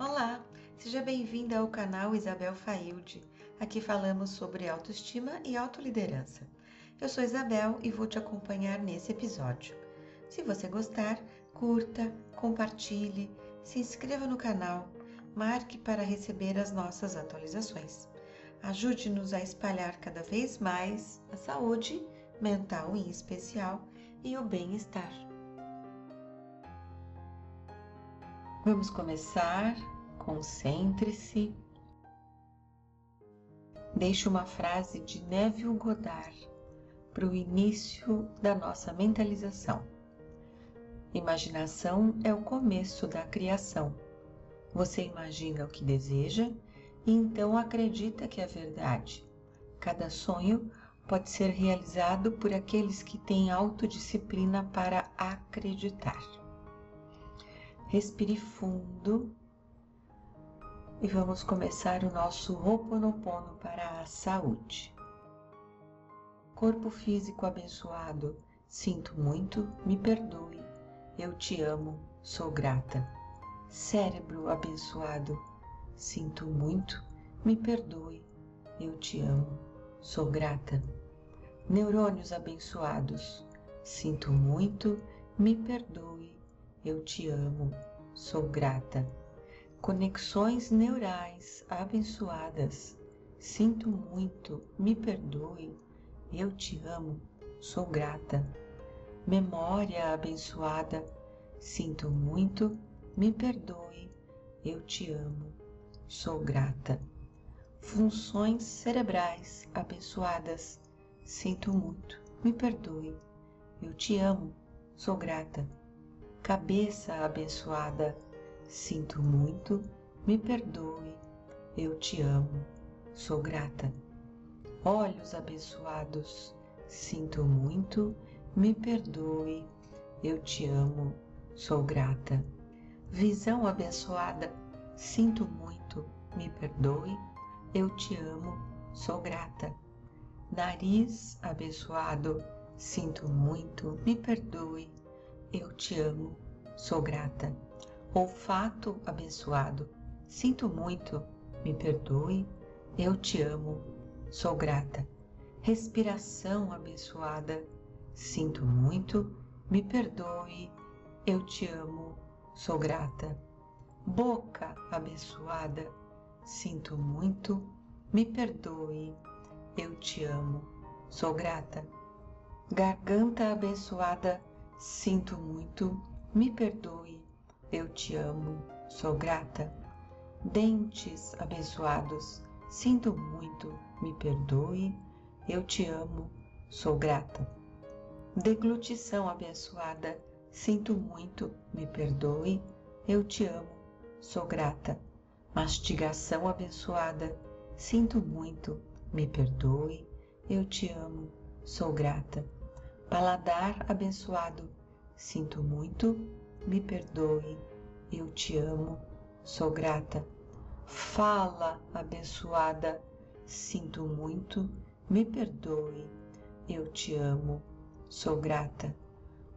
Olá, seja bem-vinda ao canal Isabel Failde. Aqui falamos sobre autoestima e autoliderança. Eu sou Isabel e vou te acompanhar nesse episódio. Se você gostar, curta, compartilhe, se inscreva no canal, marque para receber as nossas atualizações. Ajude-nos a espalhar cada vez mais a saúde mental em especial e o bem-estar. Vamos começar. Concentre-se. Deixe uma frase de Neville Goddard para o início da nossa mentalização. Imaginação é o começo da criação. Você imagina o que deseja e então acredita que é verdade. Cada sonho pode ser realizado por aqueles que têm autodisciplina para acreditar. Respire fundo e vamos começar o nosso Ho'oponopono para a saúde. Corpo físico abençoado, sinto muito, me perdoe, eu te amo, sou grata. Cérebro abençoado, sinto muito, me perdoe, eu te amo, sou grata. Neurônios abençoados, sinto muito, me perdoe, eu te amo, sou grata. Conexões neurais abençoadas, sinto muito, me perdoe, eu te amo, sou grata. Memória abençoada, sinto muito, me perdoe, eu te amo, sou grata. Funções cerebrais abençoadas, sinto muito, me perdoe, eu te amo, sou grata Cabeça abençoada, sinto muito, me perdoe, eu te amo, sou grata. Olhos abençoados, sinto muito, me perdoe, eu te amo, sou grata. Visão abençoada, sinto muito, me perdoe, eu te amo, sou grata. Nariz abençoado, sinto muito, me perdoe, eu te amo, sou grata. Olfato abençoado, sinto muito, me perdoe, eu te amo, sou grata. Respiração abençoada, sinto muito, me perdoe, eu te amo, sou grata. Boca abençoada, sinto muito, me perdoe, eu te amo, sou grata. Garganta abençoada, Sinto muito, me perdoe, eu te amo, sou grata. Dentes abençoados, sinto muito, me perdoe, eu te amo, sou grata. Deglutição abençoada, sinto muito, me perdoe, eu te amo, sou grata. Mastigação abençoada, sinto muito, me perdoe, eu te amo, sou grata Paladar abençoado, sinto muito, me perdoe, eu te amo, sou grata. Fala abençoada, sinto muito, me perdoe, eu te amo, sou grata.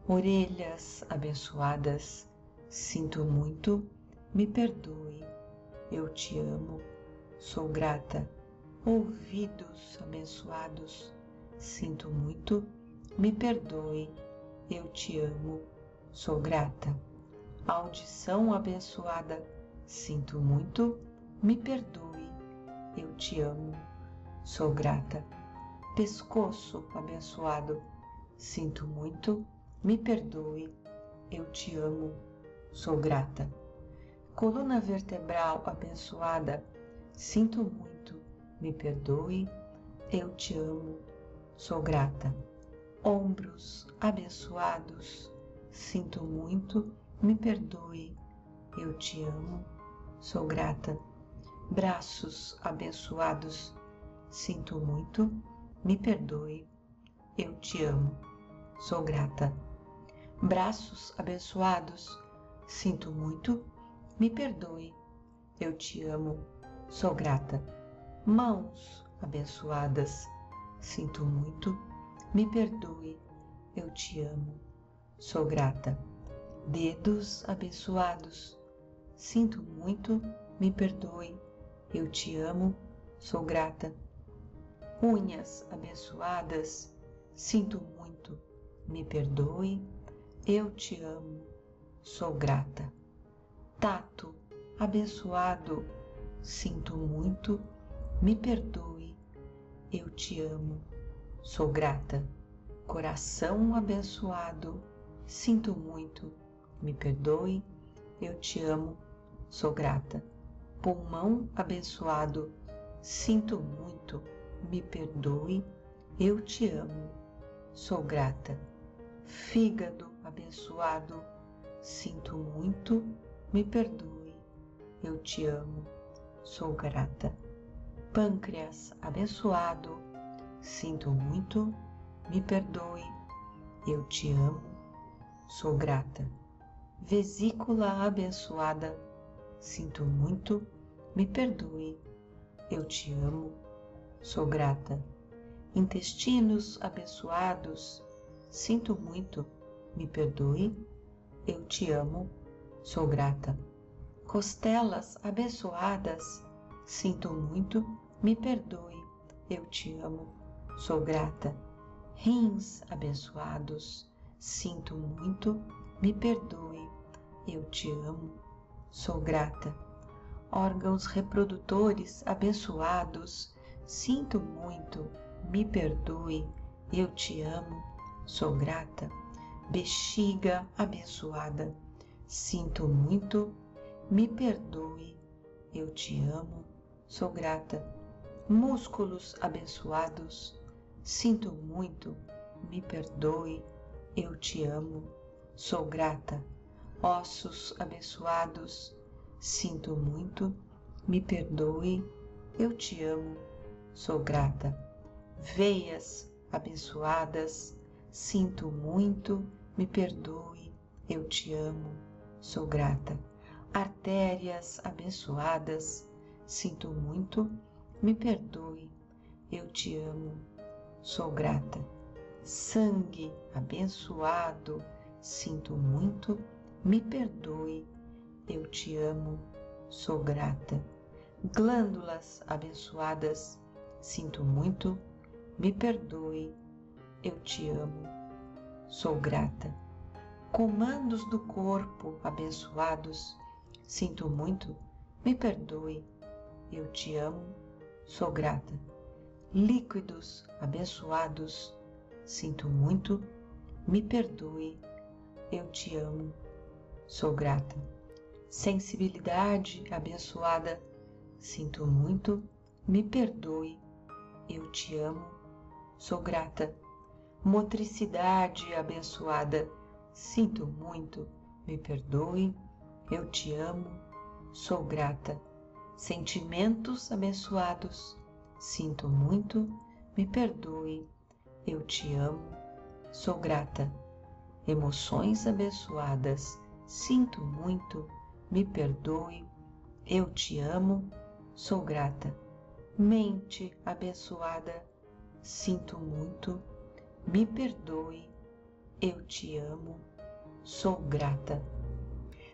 Orelhas abençoadas, sinto muito, me perdoe, eu te amo, sou grata. Ouvidos abençoados, sinto muito, me perdoe, eu te amo, sou grata. Audição abençoada, sinto muito, me perdoe, eu te amo, sou grata. Pescoço abençoado, sinto muito, me perdoe, eu te amo, sou grata. Coluna vertebral abençoada, sinto muito, me perdoe, eu te amo, sou grata ombros abençoados, sinto muito, me perdoe, eu te amo, sou grata. Braços abençoados, sinto muito, me perdoe, eu te amo, sou grata. Braços abençoados, sinto muito, me perdoe, eu te amo, sou grata. Mãos abençoadas, sinto muito, me perdoe, eu te amo, sou grata. Dedos abençoados, sinto muito, me perdoe, eu te amo, sou grata. Unhas abençoadas, sinto muito, me perdoe, eu te amo, sou grata. Tato abençoado, sinto muito, me perdoe, eu te amo, sou grata. Coração abençoado, sinto muito, me perdoe, eu te amo, sou grata. Pulmão abençoado, sinto muito, me perdoe, eu te amo, sou grata. Fígado abençoado, sinto muito, me perdoe, eu te amo, sou grata. Pâncreas abençoado, sinto muito, me perdoe, eu te amo, sou grata. Vesícula abençoada, sinto muito, me perdoe, eu te amo, sou grata. Intestinos abençoados, sinto muito, me perdoe, eu te amo, sou grata. Costelas abençoadas, sinto muito, me perdoe, eu te amo, sou grata. Rins abençoados, sinto muito, me perdoe, eu te amo, sou grata. Órgãos reprodutores abençoados, sinto muito, me perdoe, eu te amo, sou grata. Bexiga abençoada, sinto muito, me perdoe, eu te amo, sou grata. Músculos abençoados, sinto muito, me perdoe, eu te amo, sou grata. Ossos abençoados, sinto muito, me perdoe, eu te amo, sou grata. Veias abençoadas, sinto muito, me perdoe, eu te amo, sou grata. Artérias abençoadas, sinto muito, me perdoe, eu te amo, sou grata. Sangue abençoado, sinto muito, me perdoe, eu te amo, sou grata. Glândulas abençoadas, sinto muito, me perdoe, eu te amo, sou grata. Comandos do corpo abençoados, sinto muito, me perdoe, eu te amo, sou grata. Líquidos abençoados, Sinto muito, me perdoe, eu te amo, sou grata. Sensibilidade abençoada, sinto muito, me perdoe, eu te amo, sou grata. Motricidade abençoada, sinto muito, me perdoe, eu te amo, sou grata. Sentimentos abençoados, sinto muito, me perdoe, eu te amo, sou grata. Emoções abençoadas, sinto muito, me perdoe, eu te amo, sou grata. Mente abençoada, sinto muito, me perdoe, eu te amo, sou grata.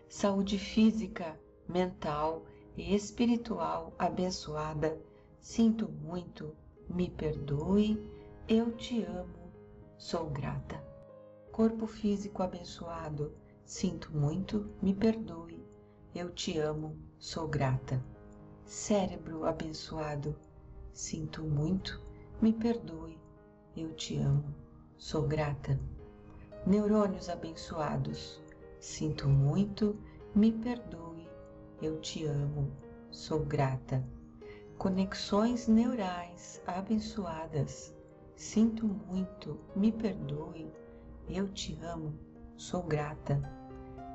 Saúde física, mental e espiritual abençoada, sinto muito, me perdoe, eu te amo, sou grata. Corpo físico abençoado, sinto muito, me perdoe. Eu te amo, sou grata. Cérebro abençoado, sinto muito, me perdoe. Eu te amo, sou grata. Neurônios abençoados, sinto muito, me perdoe. Eu te amo, sou grata. Conexões neurais abençoadas, Sinto muito, me perdoe, eu te amo, sou grata.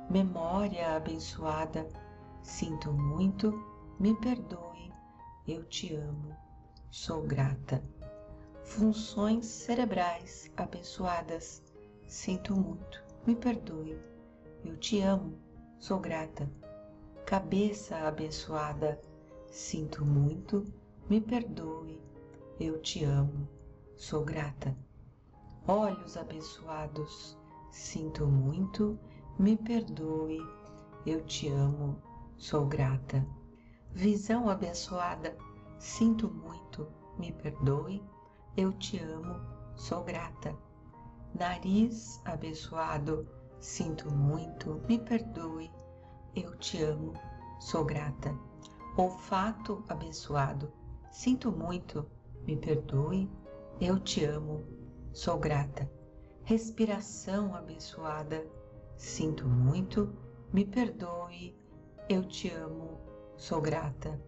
Memória abençoada, sinto muito, me perdoe, eu te amo, sou grata. Funções cerebrais abençoadas, sinto muito, me perdoe, eu te amo, sou grata. Cabeça abençoada, sinto muito, me perdoe, eu te amo, sou grata. Olhos abençoados, sinto muito, me perdoe, eu te amo, sou grata. Visão abençoada, sinto muito, me perdoe, eu te amo, sou grata. Nariz abençoado, sinto muito, me perdoe, eu te amo, sou grata. Olfato abençoado, sinto muito, me perdoe, eu te amo, sou grata. Respiração abençoada, sinto muito, me perdoe, eu te amo, sou grata.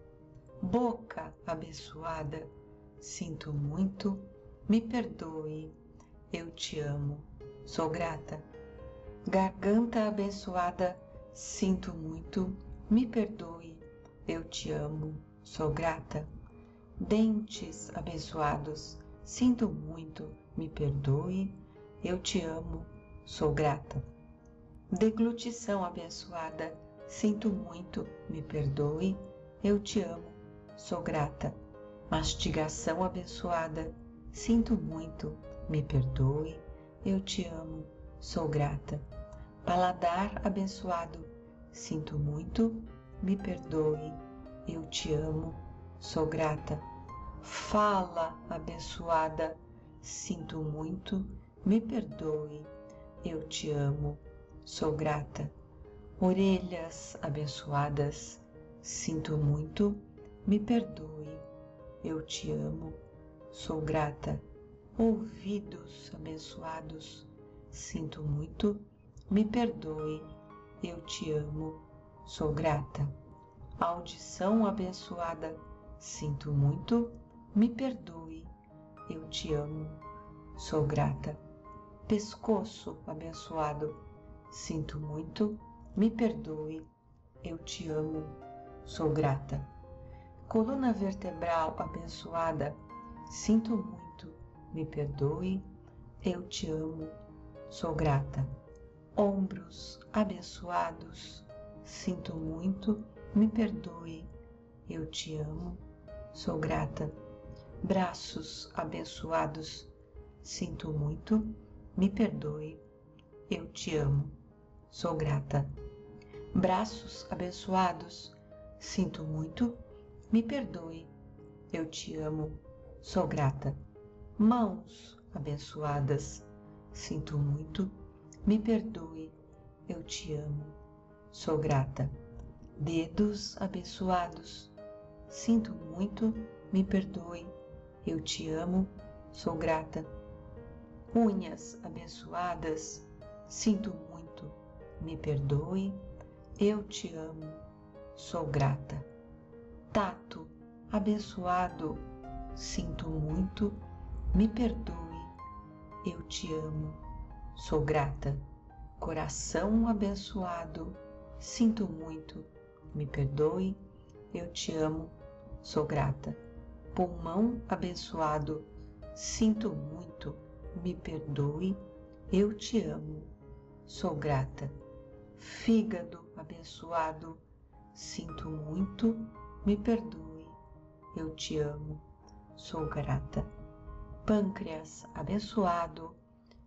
Boca abençoada, sinto muito, me perdoe, eu te amo, sou grata. Garganta abençoada, sinto muito, me perdoe, eu te amo, sou grata. Dentes abençoados, sinto muito, me perdoe, eu te amo, sou grata. Deglutição abençoada, sinto muito, me perdoe, eu te amo, sou grata. Mastigação abençoada, sinto muito, me perdoe, eu te amo, sou grata. Paladar abençoado, sinto muito, me perdoe, eu te amo, sou grata. Fala abençoada, sinto muito, me perdoe, eu te amo, sou grata. Orelhas abençoadas, sinto muito, me perdoe, eu te amo, sou grata. Ouvidos abençoados, sinto muito, me perdoe, eu te amo, sou grata. Audição abençoada, sinto muito, me perdoe, eu te amo, sou grata. Pescoço abençoado, sinto muito, me perdoe, eu te amo, sou grata. Coluna vertebral abençoada, sinto muito, me perdoe, eu te amo, sou grata. Ombros abençoados, sinto muito, me perdoe, eu te amo, sou grata. Braços abençoados, sinto muito, me perdoe, eu te amo, sou grata. Braços abençoados, sinto muito, me perdoe, eu te amo, sou grata. Mãos abençoadas, sinto muito, me perdoe, eu te amo, sou grata. Dedos abençoados, sinto muito, me perdoe, eu te amo, sou grata. Unhas abençoadas, sinto muito, me perdoe, eu te amo, sou grata. Tato abençoado, sinto muito, me perdoe, eu te amo, sou grata. Coração abençoado, sinto muito, me perdoe, eu te amo, sou grata. Pulmão abençoado, sinto muito, me perdoe, eu te amo, sou grata. Fígado abençoado, sinto muito, me perdoe, eu te amo, sou grata. Pâncreas abençoado,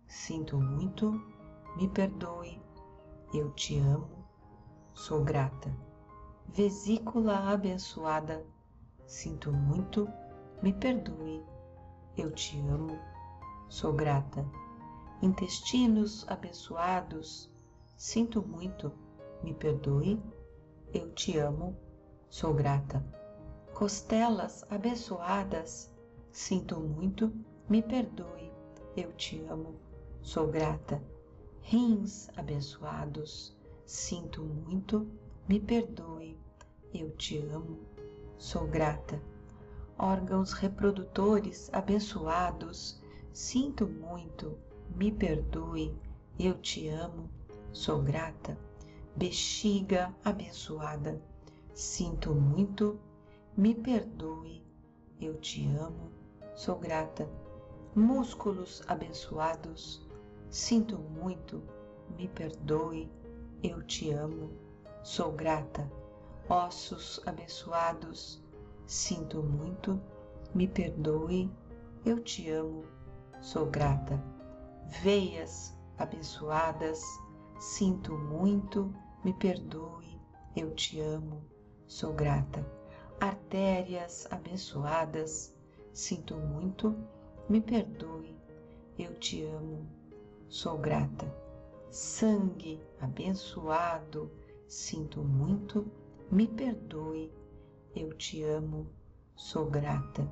sinto muito, me perdoe, eu te amo, sou grata. Vesícula abençoada, sinto muito, me perdoe, eu te amo, sou grata. Intestinos abençoados, sinto muito, me perdoe, eu te amo, sou grata. Costelas abençoadas, sinto muito, me perdoe, eu te amo, sou grata. Rins abençoados, sinto muito, me perdoe, eu te amo, sou grata. Órgãos reprodutores abençoados, sinto muito, me perdoe, eu te amo, sou grata. Bexiga abençoada, sinto muito, me perdoe, eu te amo, sou grata. Músculos abençoados, Sinto muito, me perdoe, eu te amo, sou grata. Ossos abençoados, sinto muito, me perdoe, eu te amo, sou grata. Veias abençoadas, sinto muito, me perdoe, eu te amo, sou grata. Artérias abençoadas, sinto muito, me perdoe, eu te amo, sou grata. Sangue abençoado, sinto muito, me perdoe, eu te amo, sou grata.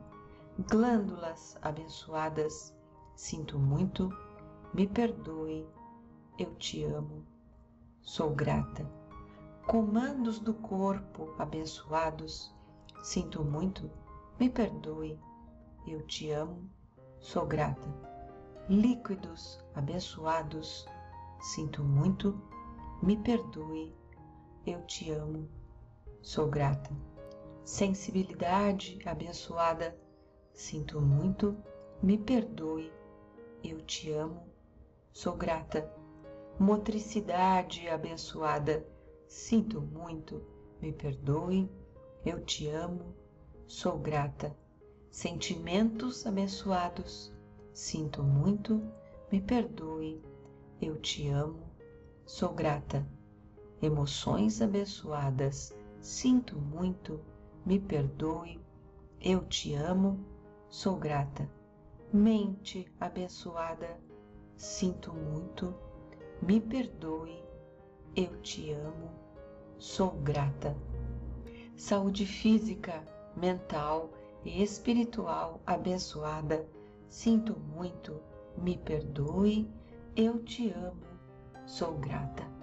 Glândulas abençoadas, sinto muito, me perdoe, eu te amo, sou grata. Comandos do corpo abençoados, sinto muito, me perdoe, eu te amo, sou grata. Líquidos abençoados, sinto muito, me perdoe, eu te amo, sou grata. Sensibilidade abençoada, sinto muito, me perdoe, eu te amo, sou grata. Motricidade abençoada, sinto muito, me perdoe, eu te amo, sou grata. Sentimentos abençoados, sinto muito, me perdoe, eu te amo, sou grata. Emoções abençoadas, sinto muito, me perdoe, eu te amo, sou grata. Mente abençoada, sinto muito, me perdoe, eu te amo, sou grata. Saúde física, mental e espiritual abençoada, sinto muito, me perdoe, eu te amo, sou grata.